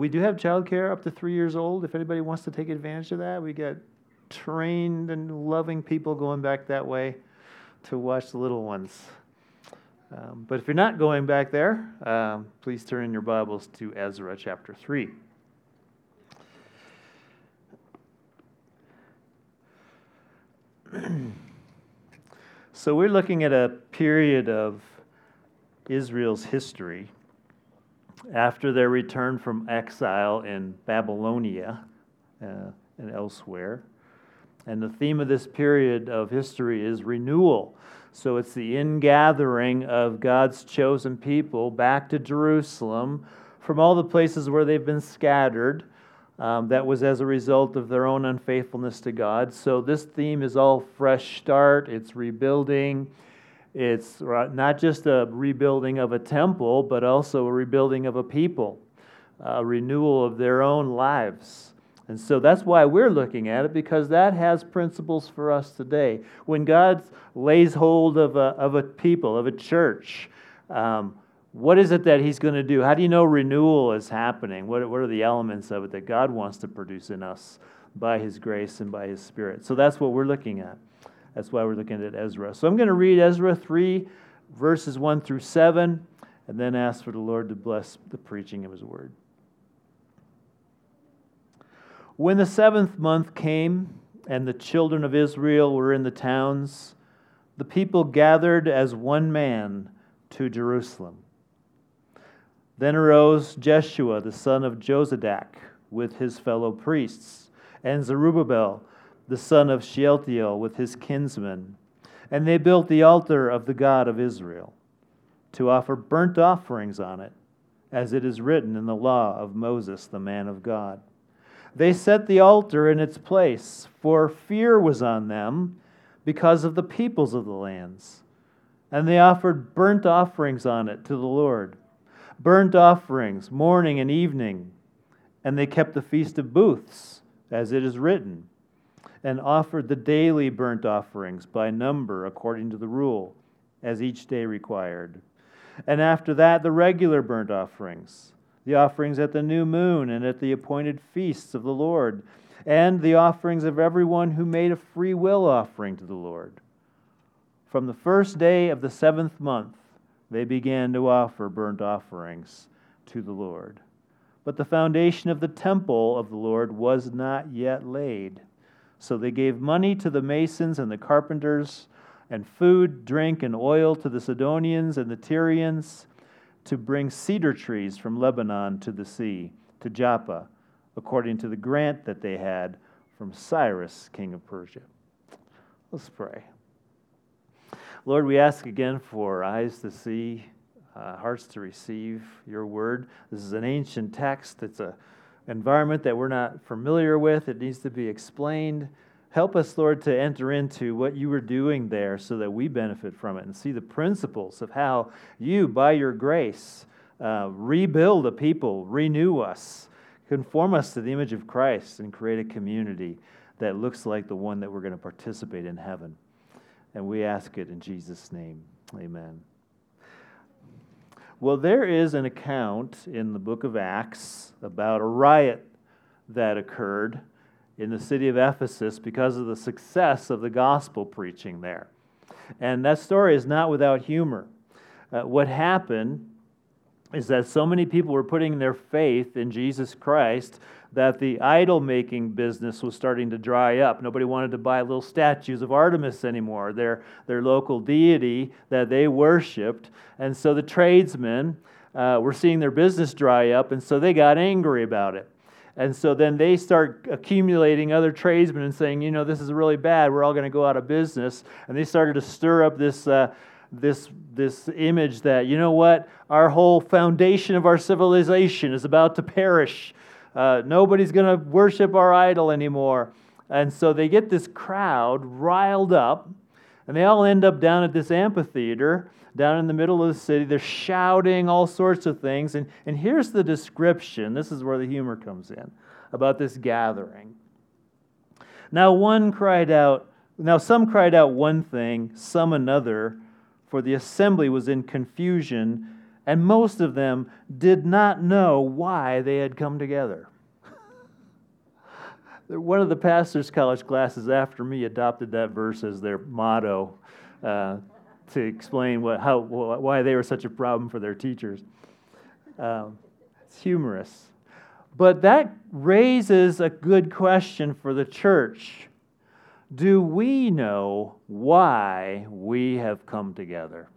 we do have childcare up to three years old. If anybody wants to take advantage of that, we got trained and loving people going back that way to watch the little ones. Um, but if you're not going back there, um, please turn in your Bibles to Ezra chapter 3. so we're looking at a period of Israel's history after their return from exile in Babylonia uh, and elsewhere. And the theme of this period of history is renewal. So it's the ingathering of God's chosen people back to Jerusalem from all the places where they've been scattered. Um, that was as a result of their own unfaithfulness to God. So this theme is all fresh start, it's rebuilding. It's not just a rebuilding of a temple, but also a rebuilding of a people, a renewal of their own lives. And so that's why we're looking at it, because that has principles for us today. When God lays hold of a, of a people, of a church, um, what is it that He's going to do? How do you know renewal is happening? What, what are the elements of it that God wants to produce in us by His grace and by His Spirit? So that's what we're looking at. That's why we're looking at Ezra. So I'm going to read Ezra 3, verses 1 through 7, and then ask for the Lord to bless the preaching of His word. When the seventh month came, and the children of Israel were in the towns, the people gathered as one man to Jerusalem. Then arose Jeshua, the son of Jozadak, with his fellow priests, and Zerubbabel, the son of Shealtiel, with his kinsmen. And they built the altar of the God of Israel, to offer burnt offerings on it, as it is written in the law of Moses, the man of God. They set the altar in its place, for fear was on them because of the peoples of the lands. And they offered burnt offerings on it to the Lord burnt offerings morning and evening. And they kept the feast of booths, as it is written, and offered the daily burnt offerings by number according to the rule, as each day required. And after that, the regular burnt offerings the offerings at the new moon and at the appointed feasts of the Lord, and the offerings of everyone who made a free will offering to the Lord. From the first day of the seventh month, they began to offer burnt offerings to the Lord. But the foundation of the temple of the Lord was not yet laid. So they gave money to the masons and the carpenters, and food, drink, and oil to the Sidonians and the Tyrians to bring cedar trees from Lebanon to the sea, to Joppa, according to the grant that they had from Cyrus, king of Persia. Let's pray. Lord, we ask again for eyes to see, uh, hearts to receive your word. This is an ancient text. It's an environment that we're not familiar with. It needs to be explained. Help us, Lord, to enter into what you were doing there so that we benefit from it and see the principles of how you, by your grace, uh, rebuild a people, renew us, conform us to the image of Christ, and create a community that looks like the one that we're going to participate in heaven. And we ask it in Jesus' name. Amen. Well, there is an account in the book of Acts about a riot that occurred in the city of Ephesus because of the success of the gospel preaching there. And that story is not without humor. Uh, what happened is that so many people were putting their faith in Jesus Christ that the idol making business was starting to dry up. Nobody wanted to buy little statues of Artemis anymore, their, their local deity that they worshiped. And so the tradesmen uh, were seeing their business dry up, and so they got angry about it. And so then they start accumulating other tradesmen and saying, you know, this is really bad. We're all going to go out of business. And they started to stir up this, uh, this, this image that, you know what, our whole foundation of our civilization is about to perish. Uh, nobody's going to worship our idol anymore. And so they get this crowd riled up, and they all end up down at this amphitheater down in the middle of the city. They're shouting all sorts of things. And, and here's the description this is where the humor comes in about this gathering. Now, one cried out, now some cried out one thing, some another, for the assembly was in confusion and most of them did not know why they had come together. One of the pastor's college classes after me adopted that verse as their motto uh, to explain what, how, why they were such a problem for their teachers. Um, it's humorous. But that raises a good question for the church. Do we know why we have come together?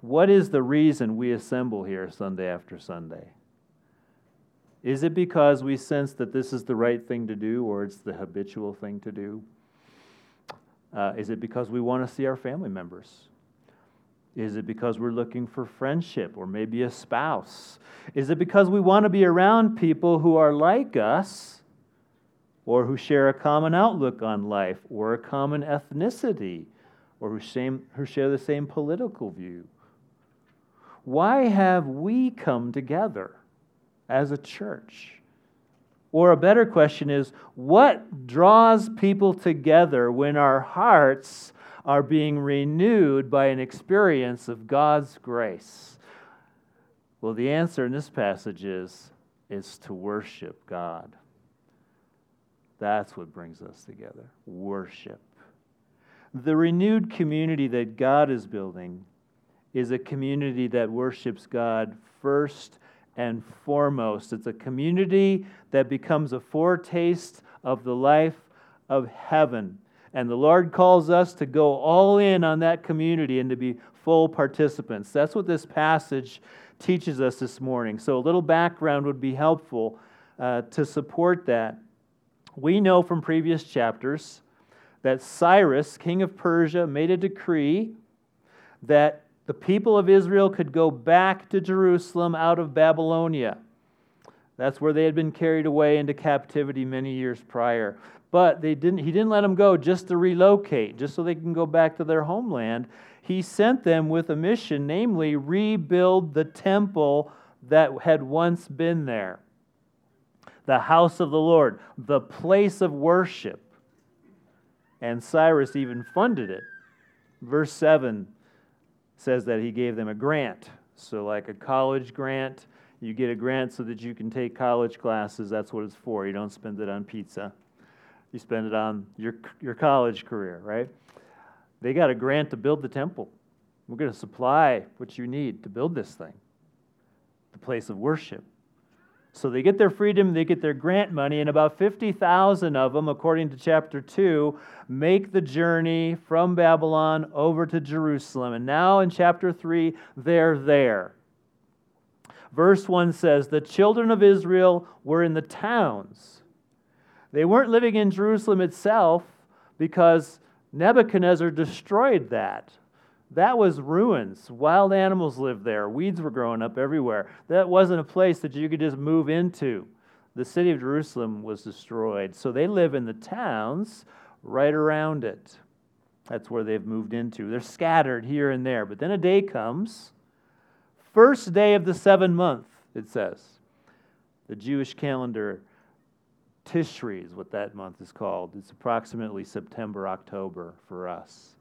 What is the reason we assemble here Sunday after Sunday? Is it because we sense that this is the right thing to do or it's the habitual thing to do? Uh, is it because we want to see our family members? Is it because we're looking for friendship or maybe a spouse? Is it because we want to be around people who are like us or who share a common outlook on life or a common ethnicity or who, same, who share the same political view? Why have we come together as a church? Or a better question is what draws people together when our hearts are being renewed by an experience of God's grace? Well, the answer in this passage is, is to worship God. That's what brings us together worship. The renewed community that God is building is a community that worships God first and foremost. It's a community that becomes a foretaste of the life of heaven. And the Lord calls us to go all in on that community and to be full participants. That's what this passage teaches us this morning. So, a little background would be helpful uh, to support that. We know from previous chapters that Cyrus, king of Persia, made a decree that the people of Israel could go back to Jerusalem out of Babylonia. That's where they had been carried away into captivity many years prior. But they didn't, he didn't let them go just to relocate, just so they can go back to their homeland. He sent them with a mission, namely, rebuild the temple that had once been there the house of the Lord, the place of worship. And Cyrus even funded it. Verse 7 says that he gave them a grant. So, like a college grant, you get a grant so that you can take college classes. That's what it's for. You don't spend it on pizza, you spend it on your, your college career, right? They got a grant to build the temple. We're going to supply what you need to build this thing, the place of worship. So they get their freedom, they get their grant money, and about 50,000 of them, according to chapter 2, make the journey from Babylon over to Jerusalem. And now in chapter 3, they're there. Verse 1 says, The children of Israel were in the towns. They weren't living in Jerusalem itself because Nebuchadnezzar destroyed that. That was ruins. Wild animals lived there. Weeds were growing up everywhere. That wasn't a place that you could just move into. The city of Jerusalem was destroyed. So they live in the towns right around it. That's where they've moved into. They're scattered here and there. But then a day comes, first day of the seventh month, it says. The Jewish calendar, Tishri is what that month is called. It's approximately September, October for us.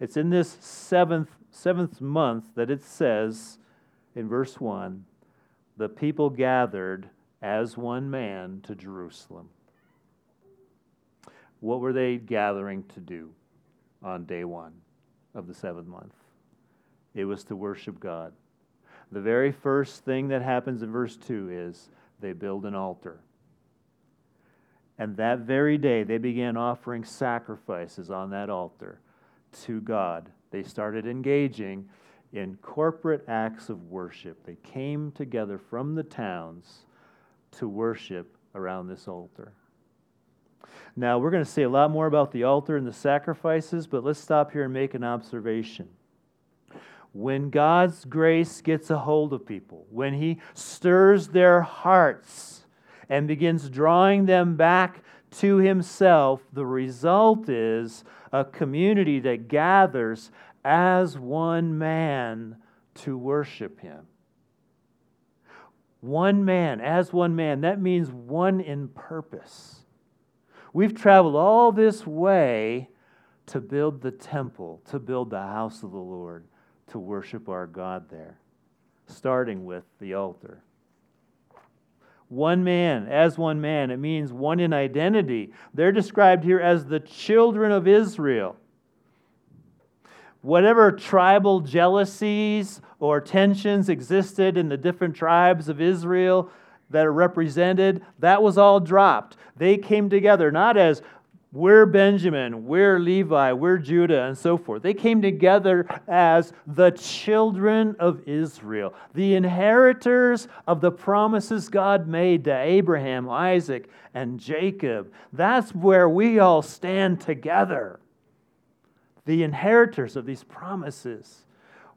It's in this seventh, seventh month that it says in verse 1 the people gathered as one man to Jerusalem. What were they gathering to do on day one of the seventh month? It was to worship God. The very first thing that happens in verse 2 is they build an altar. And that very day, they began offering sacrifices on that altar to God. They started engaging in corporate acts of worship. They came together from the towns to worship around this altar. Now, we're going to say a lot more about the altar and the sacrifices, but let's stop here and make an observation. When God's grace gets a hold of people, when He stirs their hearts and begins drawing them back to Himself, the result is a community that gathers as one man to worship him. One man, as one man, that means one in purpose. We've traveled all this way to build the temple, to build the house of the Lord, to worship our God there, starting with the altar. One man, as one man, it means one in identity. They're described here as the children of Israel. Whatever tribal jealousies or tensions existed in the different tribes of Israel that are represented, that was all dropped. They came together not as we're Benjamin, we're Levi, we're Judah, and so forth. They came together as the children of Israel, the inheritors of the promises God made to Abraham, Isaac, and Jacob. That's where we all stand together. The inheritors of these promises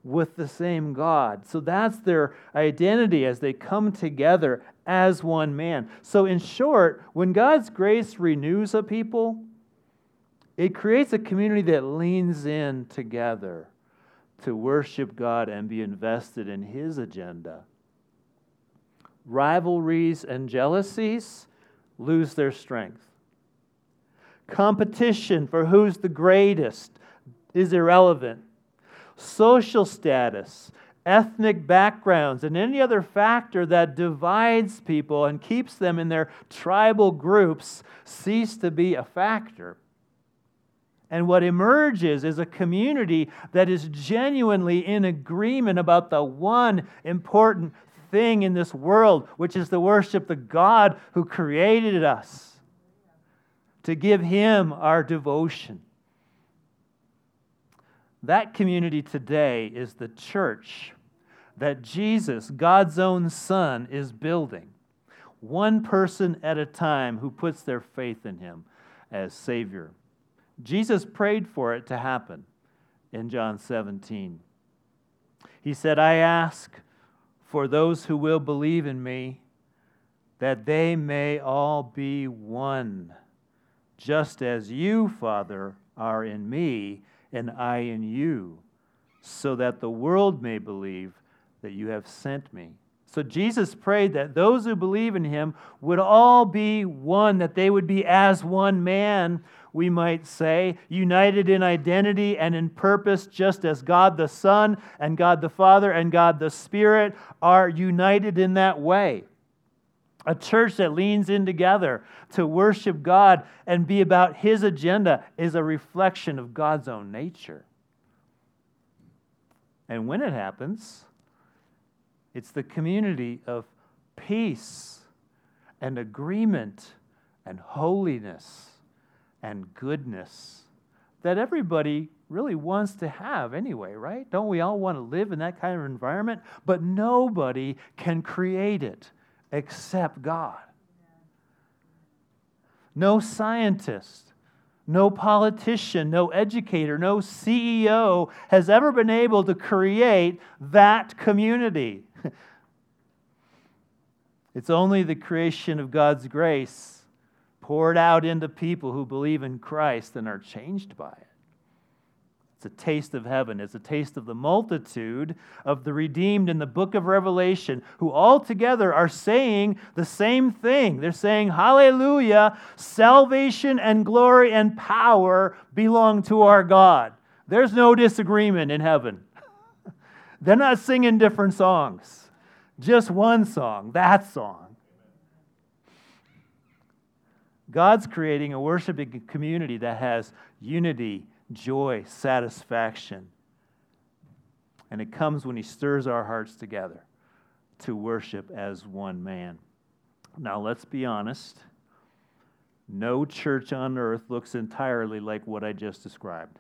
with the same God. So that's their identity as they come together as one man. So, in short, when God's grace renews a people, it creates a community that leans in together to worship God and be invested in His agenda. Rivalries and jealousies lose their strength. Competition for who's the greatest is irrelevant. Social status ethnic backgrounds, and any other factor that divides people and keeps them in their tribal groups cease to be a factor. And what emerges is a community that is genuinely in agreement about the one important thing in this world, which is to worship the God who created us, to give Him our devotion. That community today is the church that Jesus, God's own Son, is building. One person at a time who puts their faith in Him as Savior. Jesus prayed for it to happen in John 17. He said, I ask for those who will believe in me that they may all be one, just as you, Father, are in me and I in you, so that the world may believe that you have sent me. So Jesus prayed that those who believe in him would all be one, that they would be as one man, we might say, united in identity and in purpose, just as God the Son and God the Father and God the Spirit are united in that way. A church that leans in together to worship God and be about His agenda is a reflection of God's own nature. And when it happens, it's the community of peace and agreement and holiness and goodness that everybody really wants to have anyway, right? Don't we all want to live in that kind of environment? But nobody can create it except God. No scientist, no politician, no educator, no CEO has ever been able to create that community. it's only the creation of God's grace poured out into people who believe in Christ and are changed by it. It's a taste of heaven. It's a taste of the multitude of the redeemed in the book of Revelation who all together are saying the same thing. They're saying, Hallelujah, salvation and glory and power belong to our God. There's no disagreement in heaven. They're not singing different songs, just one song, that song. God's creating a worshiping community that has unity joy, satisfaction. And it comes when He stirs our hearts together to worship as one man. Now, let's be honest. No church on earth looks entirely like what I just described.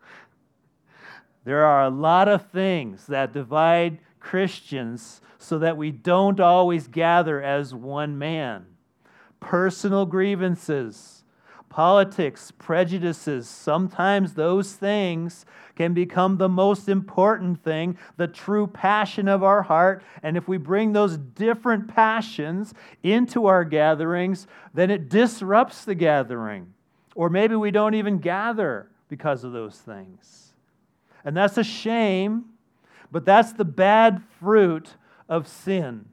there are a lot of things that divide Christians so that we don't always gather as one man. Personal grievances politics, prejudices, sometimes those things can become the most important thing, the true passion of our heart. And if we bring those different passions into our gatherings, then it disrupts the gathering. Or maybe we don't even gather because of those things. And that's a shame, but that's the bad fruit of sin.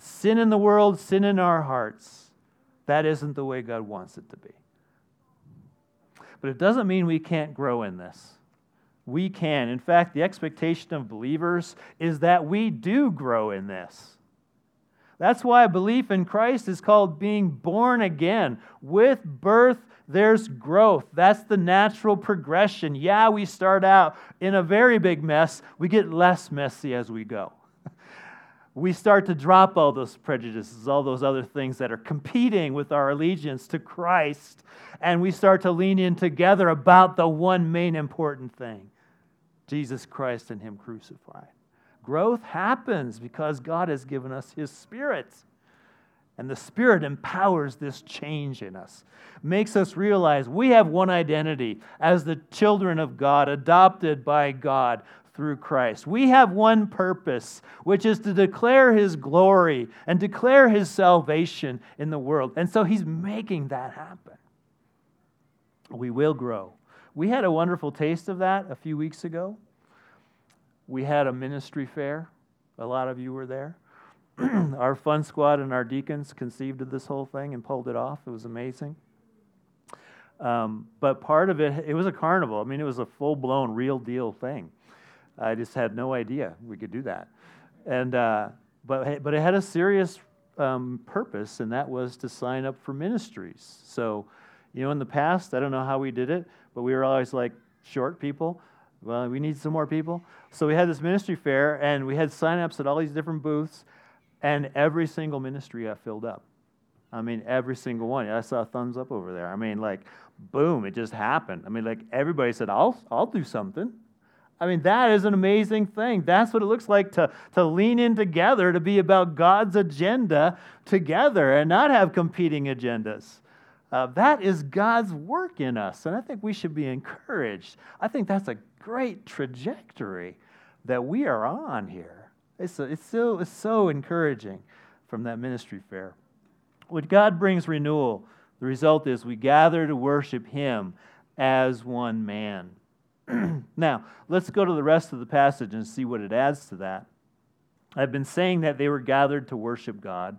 Sin in the world, sin in our hearts. That isn't the way God wants it to be. But it doesn't mean we can't grow in this. We can. In fact, the expectation of believers is that we do grow in this. That's why belief in Christ is called being born again. With birth, there's growth. That's the natural progression. Yeah, we start out in a very big mess, we get less messy as we go. We start to drop all those prejudices, all those other things that are competing with our allegiance to Christ, and we start to lean in together about the one main important thing Jesus Christ and Him crucified. Growth happens because God has given us His Spirit. And the Spirit empowers this change in us, makes us realize we have one identity as the children of God, adopted by God through Christ. We have one purpose, which is to declare His glory and declare His salvation in the world. And so He's making that happen. We will grow. We had a wonderful taste of that a few weeks ago. We had a ministry fair. A lot of you were there. our fun squad and our deacons conceived of this whole thing and pulled it off. It was amazing. Um, but part of it, it was a carnival. I mean, it was a full blown, real deal thing. I just had no idea we could do that. And, uh, but, but it had a serious um, purpose, and that was to sign up for ministries. So, you know, in the past, I don't know how we did it, but we were always like short people. Well, we need some more people. So we had this ministry fair, and we had sign-ups at all these different booths, and every single ministry got filled up. I mean, every single one. I saw thumbs up over there. I mean, like, boom, it just happened. I mean, like, everybody said, I'll, I'll do something. I mean, that is an amazing thing. That's what it looks like to, to lean in together, to be about God's agenda together and not have competing agendas. Uh, that is God's work in us, and I think we should be encouraged. I think that's a great trajectory that we are on here. It's, a, it's, so, it's so encouraging from that ministry fair. When God brings renewal, the result is we gather to worship Him as one man. now, let's go to the rest of the passage and see what it adds to that. I've been saying that they were gathered to worship God.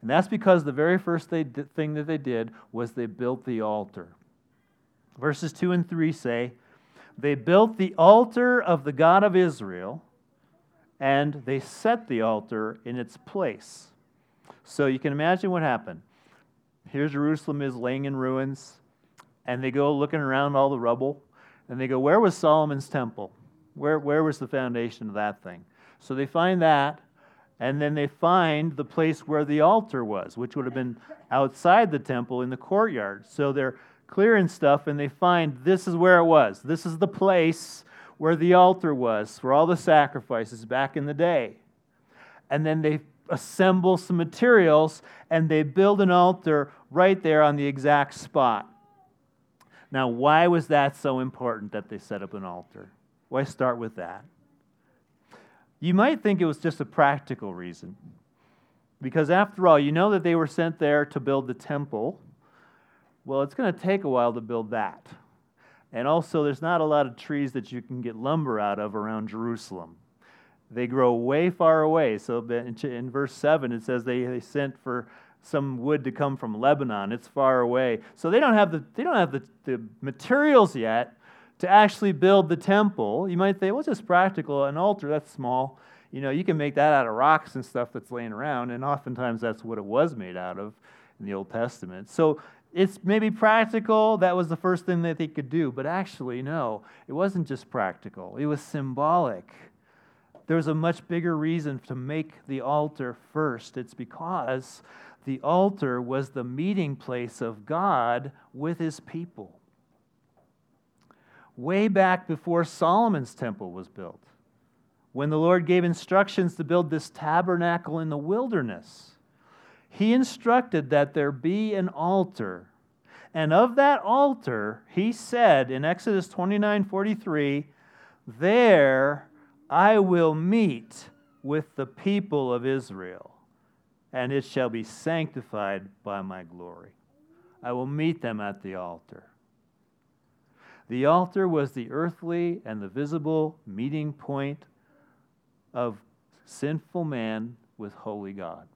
And that's because the very first thing that they did was they built the altar. Verses 2 and 3 say, They built the altar of the God of Israel, and they set the altar in its place. So you can imagine what happened. Here Jerusalem is laying in ruins, and they go looking around all the rubble, and they go, Where was Solomon's temple? Where, where was the foundation of that thing? So they find that, and then they find the place where the altar was, which would have been outside the temple in the courtyard. So they're clearing stuff and they find this is where it was. This is the place where the altar was for all the sacrifices back in the day. And then they assemble some materials and they build an altar right there on the exact spot. Now, why was that so important that they set up an altar? Why start with that? You might think it was just a practical reason. Because after all, you know that they were sent there to build the temple. Well, it's going to take a while to build that. And also, there's not a lot of trees that you can get lumber out of around Jerusalem. They grow way far away. So in verse 7, it says they, they sent for some wood to come from Lebanon. It's far away. So they don't have the, they don't have the, the materials yet to actually build the temple, you might say, well, it's just practical. An altar, that's small. You know, you can make that out of rocks and stuff that's laying around, and oftentimes that's what it was made out of in the Old Testament. So it's maybe practical. That was the first thing that they could do. But actually, no, it wasn't just practical, it was symbolic. There was a much bigger reason to make the altar first. It's because the altar was the meeting place of God with his people way back before Solomon's temple was built, when the Lord gave instructions to build this tabernacle in the wilderness. He instructed that there be an altar. And of that altar, he said in Exodus 29 43, There I will meet with the people of Israel, and it shall be sanctified by my glory. I will meet them at the altar. The altar was the earthly and the visible meeting point of sinful man with holy God.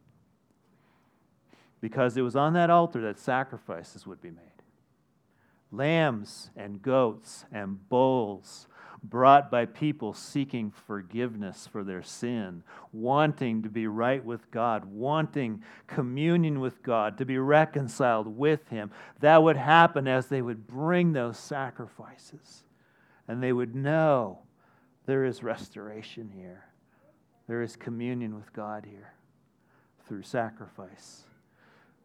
Because it was on that altar that sacrifices would be made. lambs and goats and bulls brought by people seeking forgiveness for their sin, wanting to be right with God, wanting communion with God, to be reconciled with Him. That would happen as they would bring those sacrifices and they would know there is restoration here, there is communion with God here through sacrifice.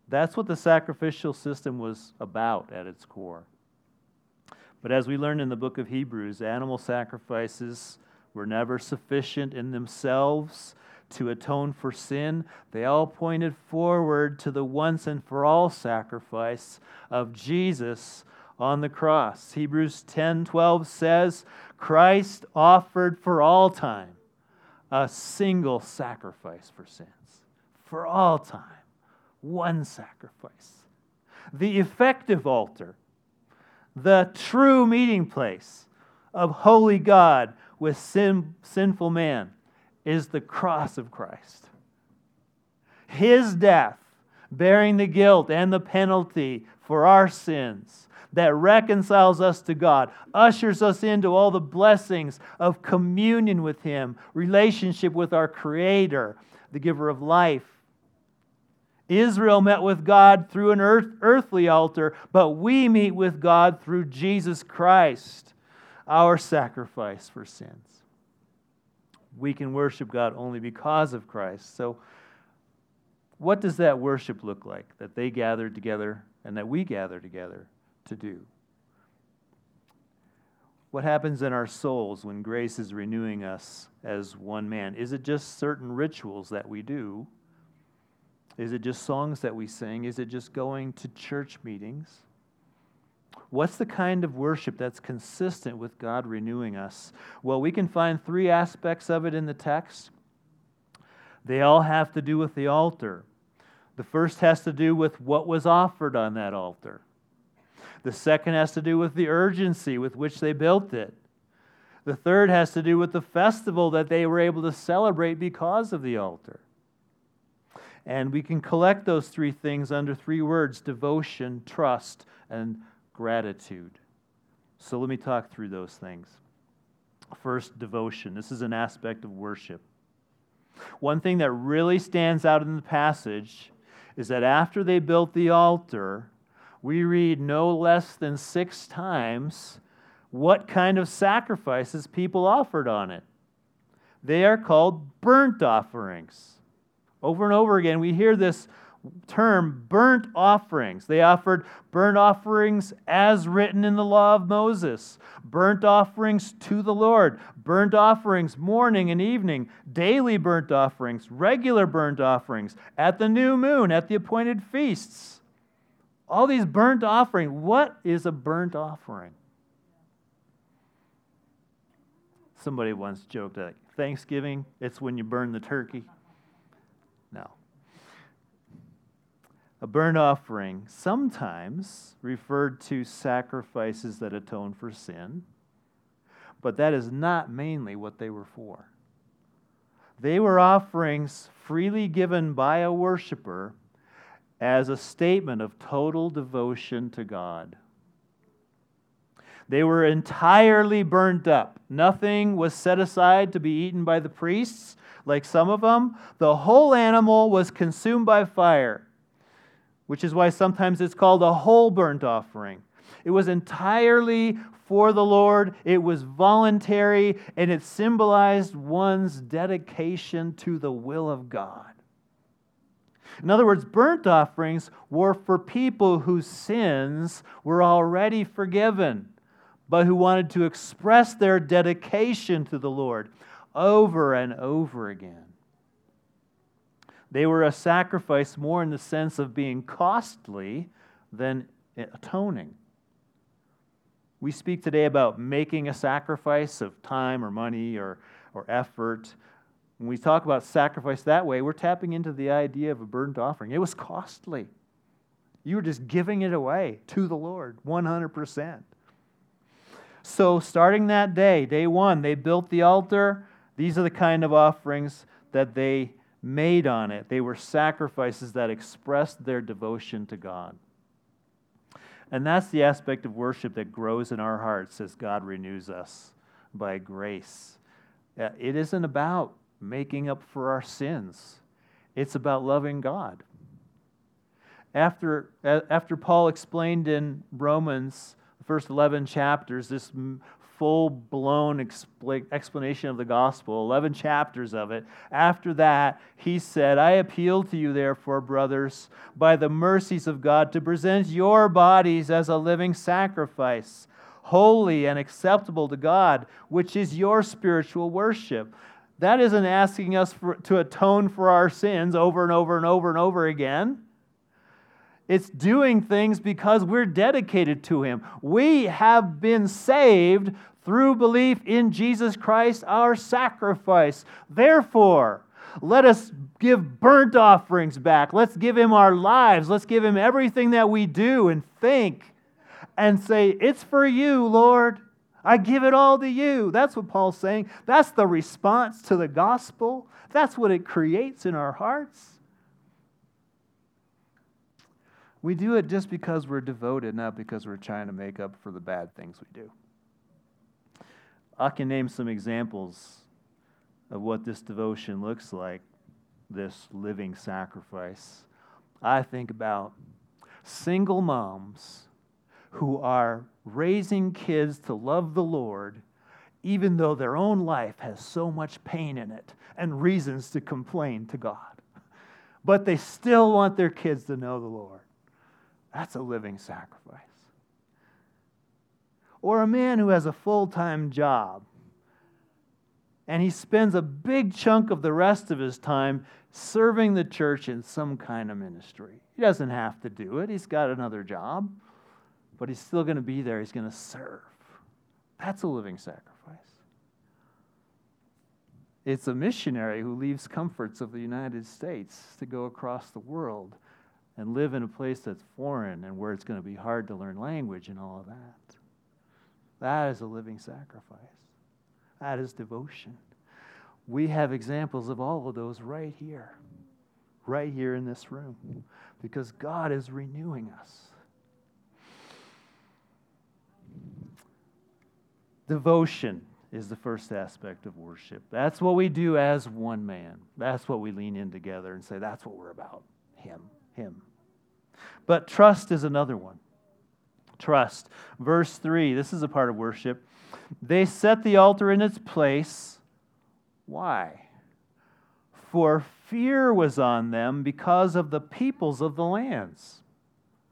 That's what the sacrificial system was about at its core. But as we learned in the book of Hebrews, animal sacrifices were never sufficient in themselves to atone for sin. They all pointed forward to the once and for all sacrifice of Jesus on the cross. Hebrews 10:12 says, "Christ offered for all time a single sacrifice for sins. For all time, one sacrifice. The effective altar the true meeting place of holy God with sin, sinful man is the cross of Christ. His death, bearing the guilt and the penalty for our sins, that reconciles us to God, ushers us into all the blessings of communion with Him, relationship with our Creator, the giver of life, Israel met with God through an earth, earthly altar, but we meet with God through Jesus Christ, our sacrifice for sins. We can worship God only because of Christ. So, what does that worship look like that they gathered together and that we gather together to do? What happens in our souls when grace is renewing us as one man? Is it just certain rituals that we do? Is it just songs that we sing? Is it just going to church meetings? What's the kind of worship that's consistent with God renewing us? Well, we can find three aspects of it in the text. They all have to do with the altar. The first has to do with what was offered on that altar. The second has to do with the urgency with which they built it. The third has to do with the festival that they were able to celebrate because of the altar. And we can collect those three things under three words devotion, trust, and gratitude. So let me talk through those things. First, devotion. This is an aspect of worship. One thing that really stands out in the passage is that after they built the altar, we read no less than six times what kind of sacrifices people offered on it. They are called burnt offerings. Over and over again, we hear this term burnt offerings. They offered burnt offerings as written in the law of Moses, burnt offerings to the Lord, burnt offerings morning and evening, daily burnt offerings, regular burnt offerings, at the new moon, at the appointed feasts. All these burnt offerings. What is a burnt offering? Somebody once joked that Thanksgiving, it's when you burn the turkey. A burnt offering, sometimes referred to sacrifices that atone for sin, but that is not mainly what they were for. They were offerings freely given by a worshiper as a statement of total devotion to God. They were entirely burnt up. Nothing was set aside to be eaten by the priests like some of them, the whole animal was consumed by fire, which is why sometimes it's called a whole burnt offering. It was entirely for the Lord, it was voluntary, and it symbolized one's dedication to the will of God. In other words, burnt offerings were for people whose sins were already forgiven, but who wanted to express their dedication to the Lord over and over again. They were a sacrifice more in the sense of being costly than atoning. We speak today about making a sacrifice of time or money or, or effort. When we talk about sacrifice that way, we're tapping into the idea of a burnt offering. It was costly. You were just giving it away to the Lord 100%. So, starting that day, day one, they built the altar. These are the kind of offerings that they made on it. They were sacrifices that expressed their devotion to God. And that's the aspect of worship that grows in our hearts as God renews us by grace. Uh, it isn't about making up for our sins, it's about loving God. After, after Paul explained in Romans, the first 11 chapters, this full blown explanation of the gospel, 11 chapters of it. After that, he said, I appeal to you, therefore, brothers, by the mercies of God, to present your bodies as a living sacrifice, holy and acceptable to God, which is your spiritual worship. That isn't asking us for, to atone for our sins over and over and over and over again. It's doing things because we're dedicated to Him. We have been saved through belief in Jesus Christ, our sacrifice. Therefore, let us give burnt offerings back. Let's give Him our lives. Let's give Him everything that we do and think and say, It's for you, Lord. I give it all to you. That's what Paul's saying. That's the response to the gospel. That's what it creates in our hearts. We do it just because we're devoted, not because we're trying to make up for the bad things we do. I can name some examples of what this devotion looks like, this living sacrifice. I think about single moms who are raising kids to love the Lord, even though their own life has so much pain in it and reasons to complain to God. But they still want their kids to know the Lord. That's a living sacrifice. Or a man who has a full time job and he spends a big chunk of the rest of his time serving the church in some kind of ministry. He doesn't have to do it, he's got another job, but he's still going to be there. He's going to serve. That's a living sacrifice. It's a missionary who leaves comforts of the United States to go across the world and live in a place that's foreign and where it's going to be hard to learn language and all of that. That is a living sacrifice. That is devotion. We have examples of all of those right here, right here in this room, because God is renewing us. Devotion is the first aspect of worship. That's what we do as one man. That's what we lean in together and say, that's what we're about. Him, Him. But trust is another one. Trust. Verse 3, this is a part of worship. They set the altar in its place. Why? For fear was on them because of the peoples of the lands.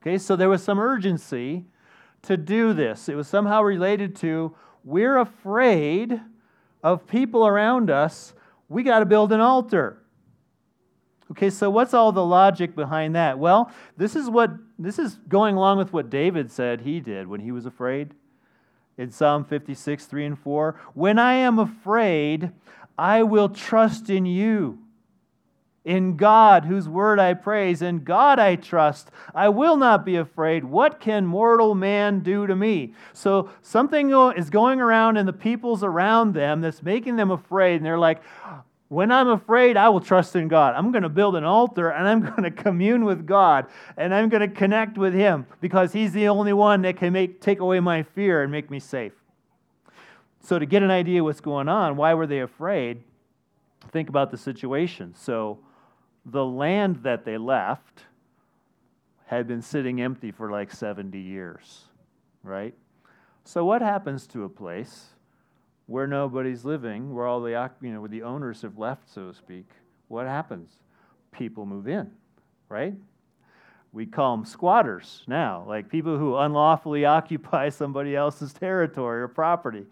Okay, so there was some urgency to do this. It was somehow related to we're afraid of people around us. We got to build an altar. Okay, so what's all the logic behind that? Well, this is what this is going along with what David said he did when he was afraid. In Psalm 56, 3 and 4, when I am afraid, I will trust in you. In God, whose word I praise, in God I trust. I will not be afraid. What can mortal man do to me? So something is going around in the peoples around them that's making them afraid. And they're like, when I'm afraid, I will trust in God. I'm going to build an altar and I'm going to commune with God and I'm going to connect with Him because He's the only one that can make, take away my fear and make me safe. So, to get an idea what's going on, why were they afraid? Think about the situation. So, the land that they left had been sitting empty for like 70 years, right? So, what happens to a place where nobody's living, where all the you know where the owners have left, so to speak, what happens? People move in, right? We call them squatters now, like people who unlawfully occupy somebody else's territory or property,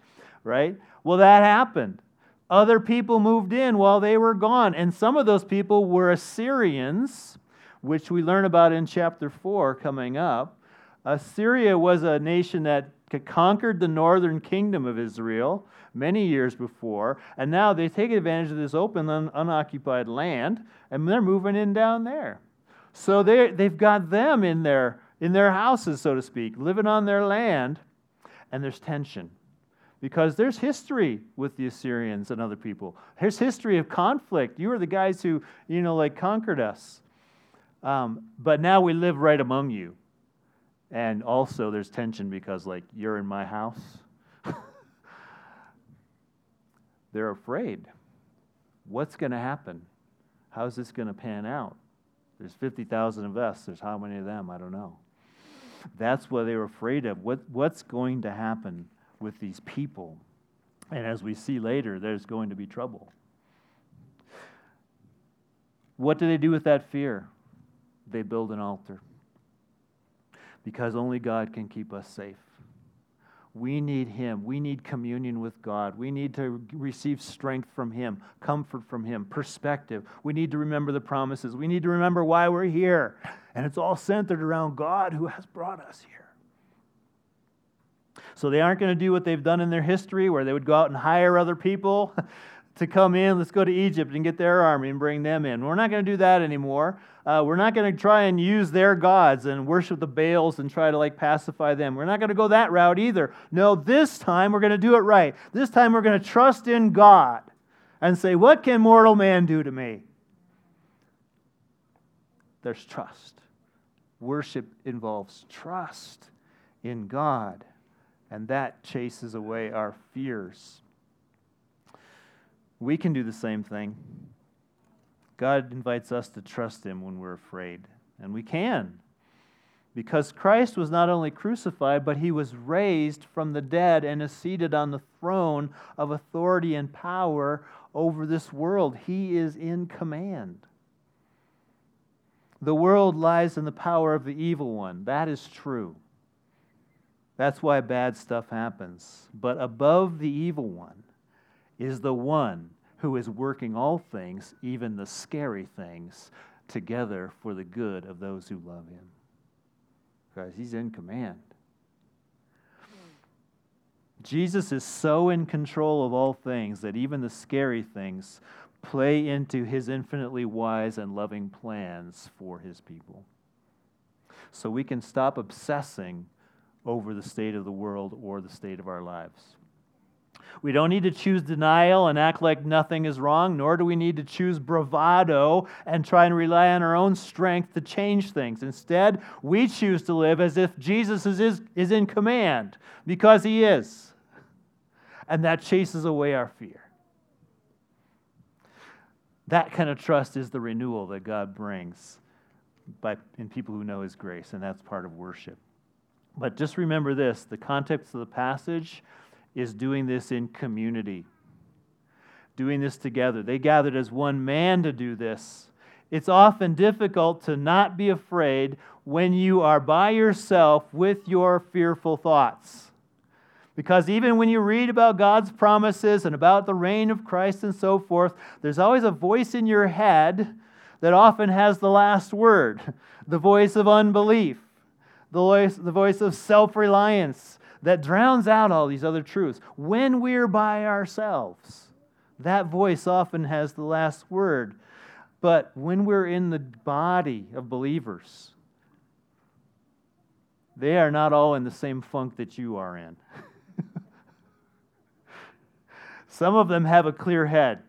right? Well, that happened. Other people moved in while they were gone, and some of those people were Assyrians, which we learn about in chapter 4 coming up. Assyria was a nation that conquered the northern kingdom of Israel many years before, and now they take advantage of this open, un- unoccupied land, and they're moving in down there. So they they've got them in their in their houses, so to speak, living on their land, and there's tension because there's history with the Assyrians and other people. There's history of conflict. You are the guys who you know like conquered us, um, but now we live right among you And also, there's tension because, like, you're in my house. They're afraid. What's going to happen? How's this going to pan out? There's 50,000 of us. There's how many of them? I don't know. That's what they were afraid of. What, what's going to happen with these people? And as we see later, there's going to be trouble. What do they do with that fear? They build an altar because only God can keep us safe. We need Him. We need communion with God. We need to receive strength from Him, comfort from Him, perspective. We need to remember the promises. We need to remember why we're here. And it's all centered around God who has brought us here. So they aren't going to do what they've done in their history, where they would go out and hire other people to come in. Let's go to Egypt and get their army and bring them in. We're not going to do that anymore. Uh, we're not going to try and use their gods and worship the Baals and try to like pacify them. We're not going to go that route either. No, this time we're going to do it right. This time we're going to trust in God and say, What can mortal man do to me? There's trust. Worship involves trust in God, and that chases away our fears. We can do the same thing. God invites us to trust Him when we're afraid, and we can. Because Christ was not only crucified, but He was raised from the dead and is seated on the throne of authority and power over this world. He is in command. The world lies in the power of the evil one. That is true. That's why bad stuff happens. But above the evil one is the one who is working all things, even the scary things, together for the good of those who love him. Guys, he's in command. Jesus is so in control of all things that even the scary things play into his infinitely wise and loving plans for his people. So we can stop obsessing over the state of the world or the state of our lives. We don't need to choose denial and act like nothing is wrong, nor do we need to choose bravado and try and rely on our own strength to change things. Instead, we choose to live as if Jesus is, is in command, because he is. And that chases away our fear. That kind of trust is the renewal that God brings by, in people who know his grace, and that's part of worship. But just remember this the context of the passage is doing this in community, doing this together. They gathered as one man to do this. It's often difficult to not be afraid when you are by yourself with your fearful thoughts. Because even when you read about God's promises and about the reign of Christ and so forth, there's always a voice in your head that often has the last word the voice of unbelief, the voice, the voice of self reliance, that drowns out all these other truths. When we're by ourselves, that voice often has the last word. But when we're in the body of believers, they are not all in the same funk that you are in. Some of them have a clear head.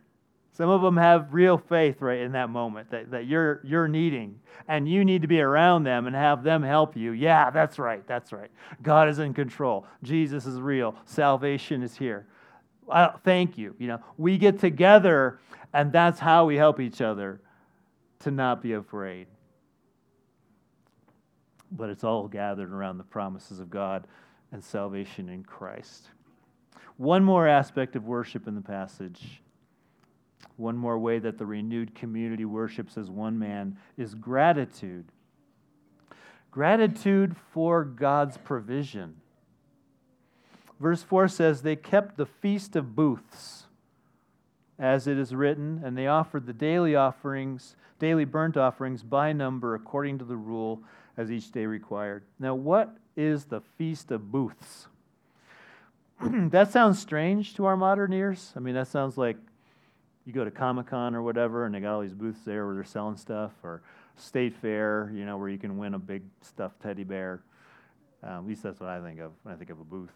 Some of them have real faith right in that moment that, that you're, you're needing, and you need to be around them and have them help you. Yeah, that's right, that's right. God is in control. Jesus is real. Salvation is here. thank you. You know, we get together, and that's how we help each other to not be afraid. But it's all gathered around the promises of God and salvation in Christ. One more aspect of worship in the passage one more way that the renewed community worships as one man is gratitude. Gratitude for God's provision. Verse 4 says, They kept the feast of booths, as it is written, and they offered the daily offerings, daily burnt offerings by number according to the rule as each day required. Now, what is the feast of booths? that sounds strange to our modern ears. I mean, that sounds like you go to Comic Con or whatever, and they got all these booths there where they're selling stuff, or State Fair, you know, where you can win a big stuffed teddy bear. Um, at least that's what I think of when I think of a booth.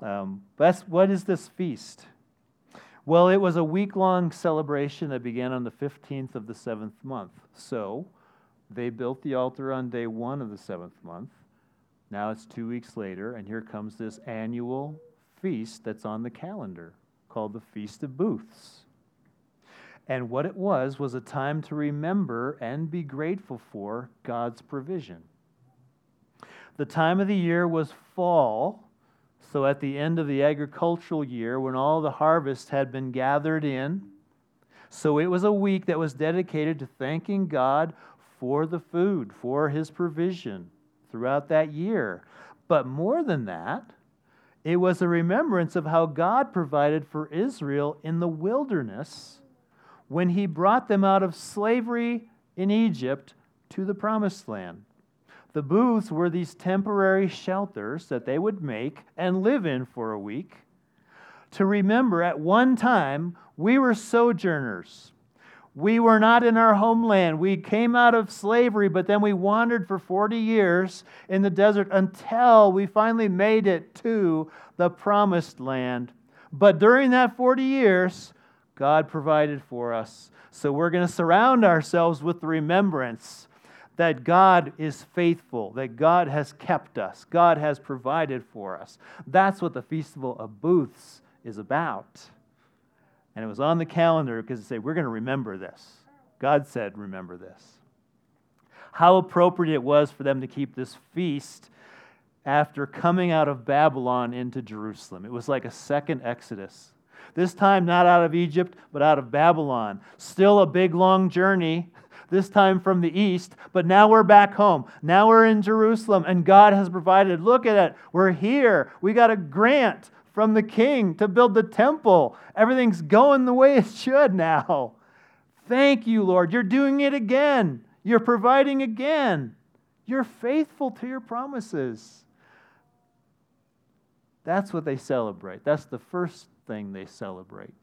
Um, but what is this feast? Well, it was a week long celebration that began on the 15th of the seventh month. So they built the altar on day one of the seventh month, Now it's two weeks later, and here comes this annual feast that's on the calendar called the Feast of Booths. And what it was was a time to remember and be grateful for God's provision. The time of the year was fall, so at the end of the agricultural year, when all the harvest had been gathered in, so it was a week that was dedicated to thanking God for the food, for his provision throughout that year. But more than that, it was a remembrance of how God provided for Israel in the wilderness when he brought them out of slavery in Egypt to the promised land. The booths were these temporary shelters that they would make and live in for a week to remember at one time we were sojourners. We were not in our homeland. We came out of slavery, but then we wandered for 40 years in the desert until we finally made it to the promised land. But during that 40 years, God provided for us. So we're going to surround ourselves with the remembrance that God is faithful, that God has kept us, God has provided for us. That's what the Festival of Booths is about. And it was on the calendar because it said, we're going to remember this. God said, remember this. How appropriate it was for them to keep this feast after coming out of Babylon into Jerusalem. It was like a second Exodus. This time, not out of Egypt, but out of Babylon. Still a big, long journey, this time from the east, but now we're back home. Now we're in Jerusalem, and God has provided. Look at it. We're here. We got a grant from the king to build the temple. Everything's going the way it should now. Thank you, Lord. You're doing it again. You're providing again. You're faithful to your promises. That's what they celebrate. That's the first thing they celebrate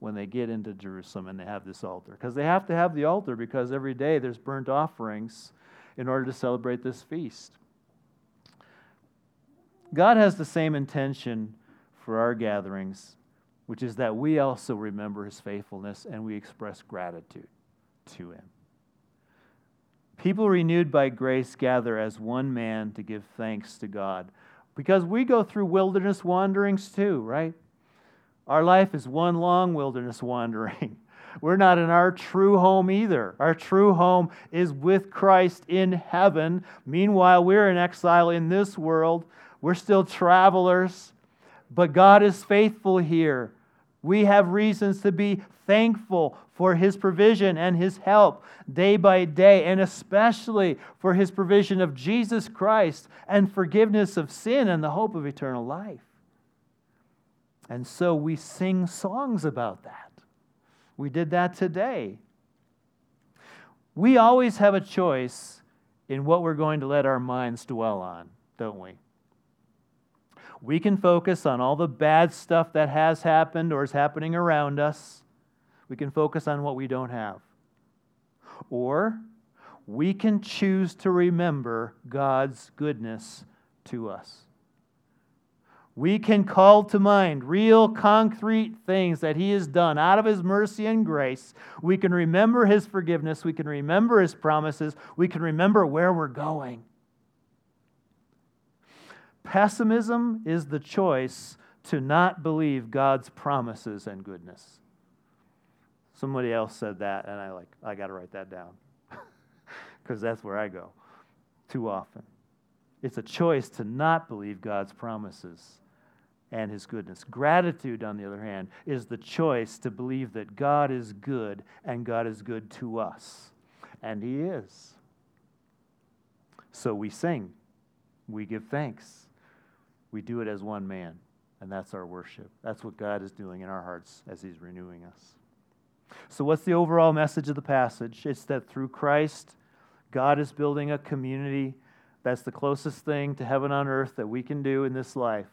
when they get into Jerusalem and they have this altar. Because they have to have the altar because every day there's burnt offerings in order to celebrate this feast. God has the same intention for our gatherings, which is that we also remember his faithfulness and we express gratitude to him. People renewed by grace gather as one man to give thanks to God. Because we go through wilderness wanderings too, right? Our life is one long wilderness wandering. We're not in our true home either. Our true home is with Christ in heaven. Meanwhile, we're in exile in this world. We're still travelers. But God is faithful here. We have reasons to be thankful for His provision and His help day by day, and especially for His provision of Jesus Christ and forgiveness of sin and the hope of eternal life. And so we sing songs about that. We did that today. We always have a choice in what we're going to let our minds dwell on, don't we? We can focus on all the bad stuff that has happened or is happening around us. We can focus on what we don't have. Or we can choose to remember God's goodness to us. We can call to mind real concrete things that He has done out of His mercy and grace. We can remember His forgiveness. We can remember His promises. We can remember where we're going. Pessimism is the choice to not believe God's promises and goodness. Somebody else said that, and I like I got to write that down because that's where I go too often. It's a choice to not believe God's promises and His goodness. Gratitude, on the other hand, is the choice to believe that God is good and God is good to us, and He is. So we sing, we give thanks we do it as one man, and that's our worship. That's what God is doing in our hearts as He's renewing us. So, what's the overall message of the passage? It's that through Christ, God is building a community that's the closest thing to heaven on earth that we can do in this life.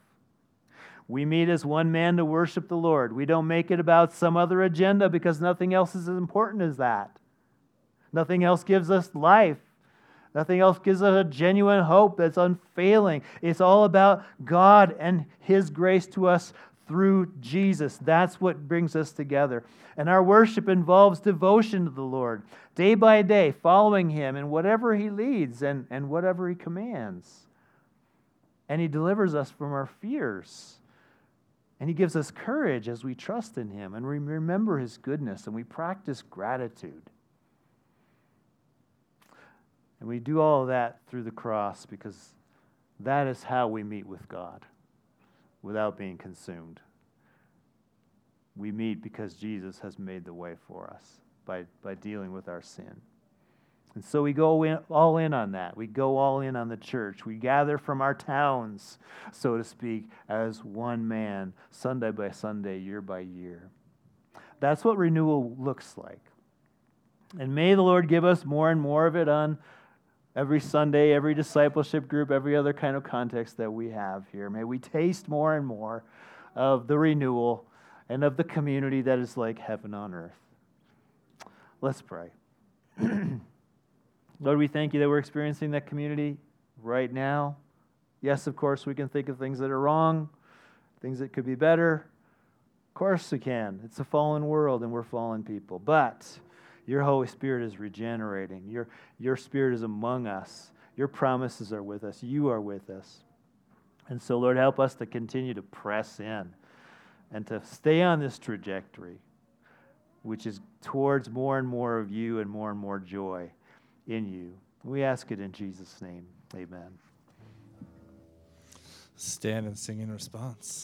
We meet as one man to worship the Lord. We don't make it about some other agenda because nothing else is as important as that. Nothing else gives us life. Nothing else gives us a genuine hope that's unfailing. It's all about God and His grace to us through Jesus. That's what brings us together. And our worship involves devotion to the Lord, day by day, following Him in whatever He leads and, and whatever He commands. And He delivers us from our fears. And He gives us courage as we trust in Him and we remember His goodness and we practice gratitude. And we do all of that through the cross because that is how we meet with God without being consumed. We meet because Jesus has made the way for us by, by dealing with our sin. And so we go in, all in on that. We go all in on the church. We gather from our towns, so to speak, as one man, Sunday by Sunday, year by year. That's what renewal looks like. And may the Lord give us more and more of it on every Sunday, every discipleship group, every other kind of context that we have here. May we taste more and more of the renewal and of the community that is like heaven on earth. Let's pray. Lord, we thank you that we're experiencing that community right now. Yes, of course, we can think of things that are wrong, things that could be better. Of course, we can. It's a fallen world and we're fallen people. But your Holy Spirit is regenerating. Your, your Spirit is among us. Your promises are with us. You are with us. And so, Lord, help us to continue to press in and to stay on this trajectory, which is towards more and more of you and more and more joy in you. We ask it in Jesus' name. Amen. Stand and sing in response.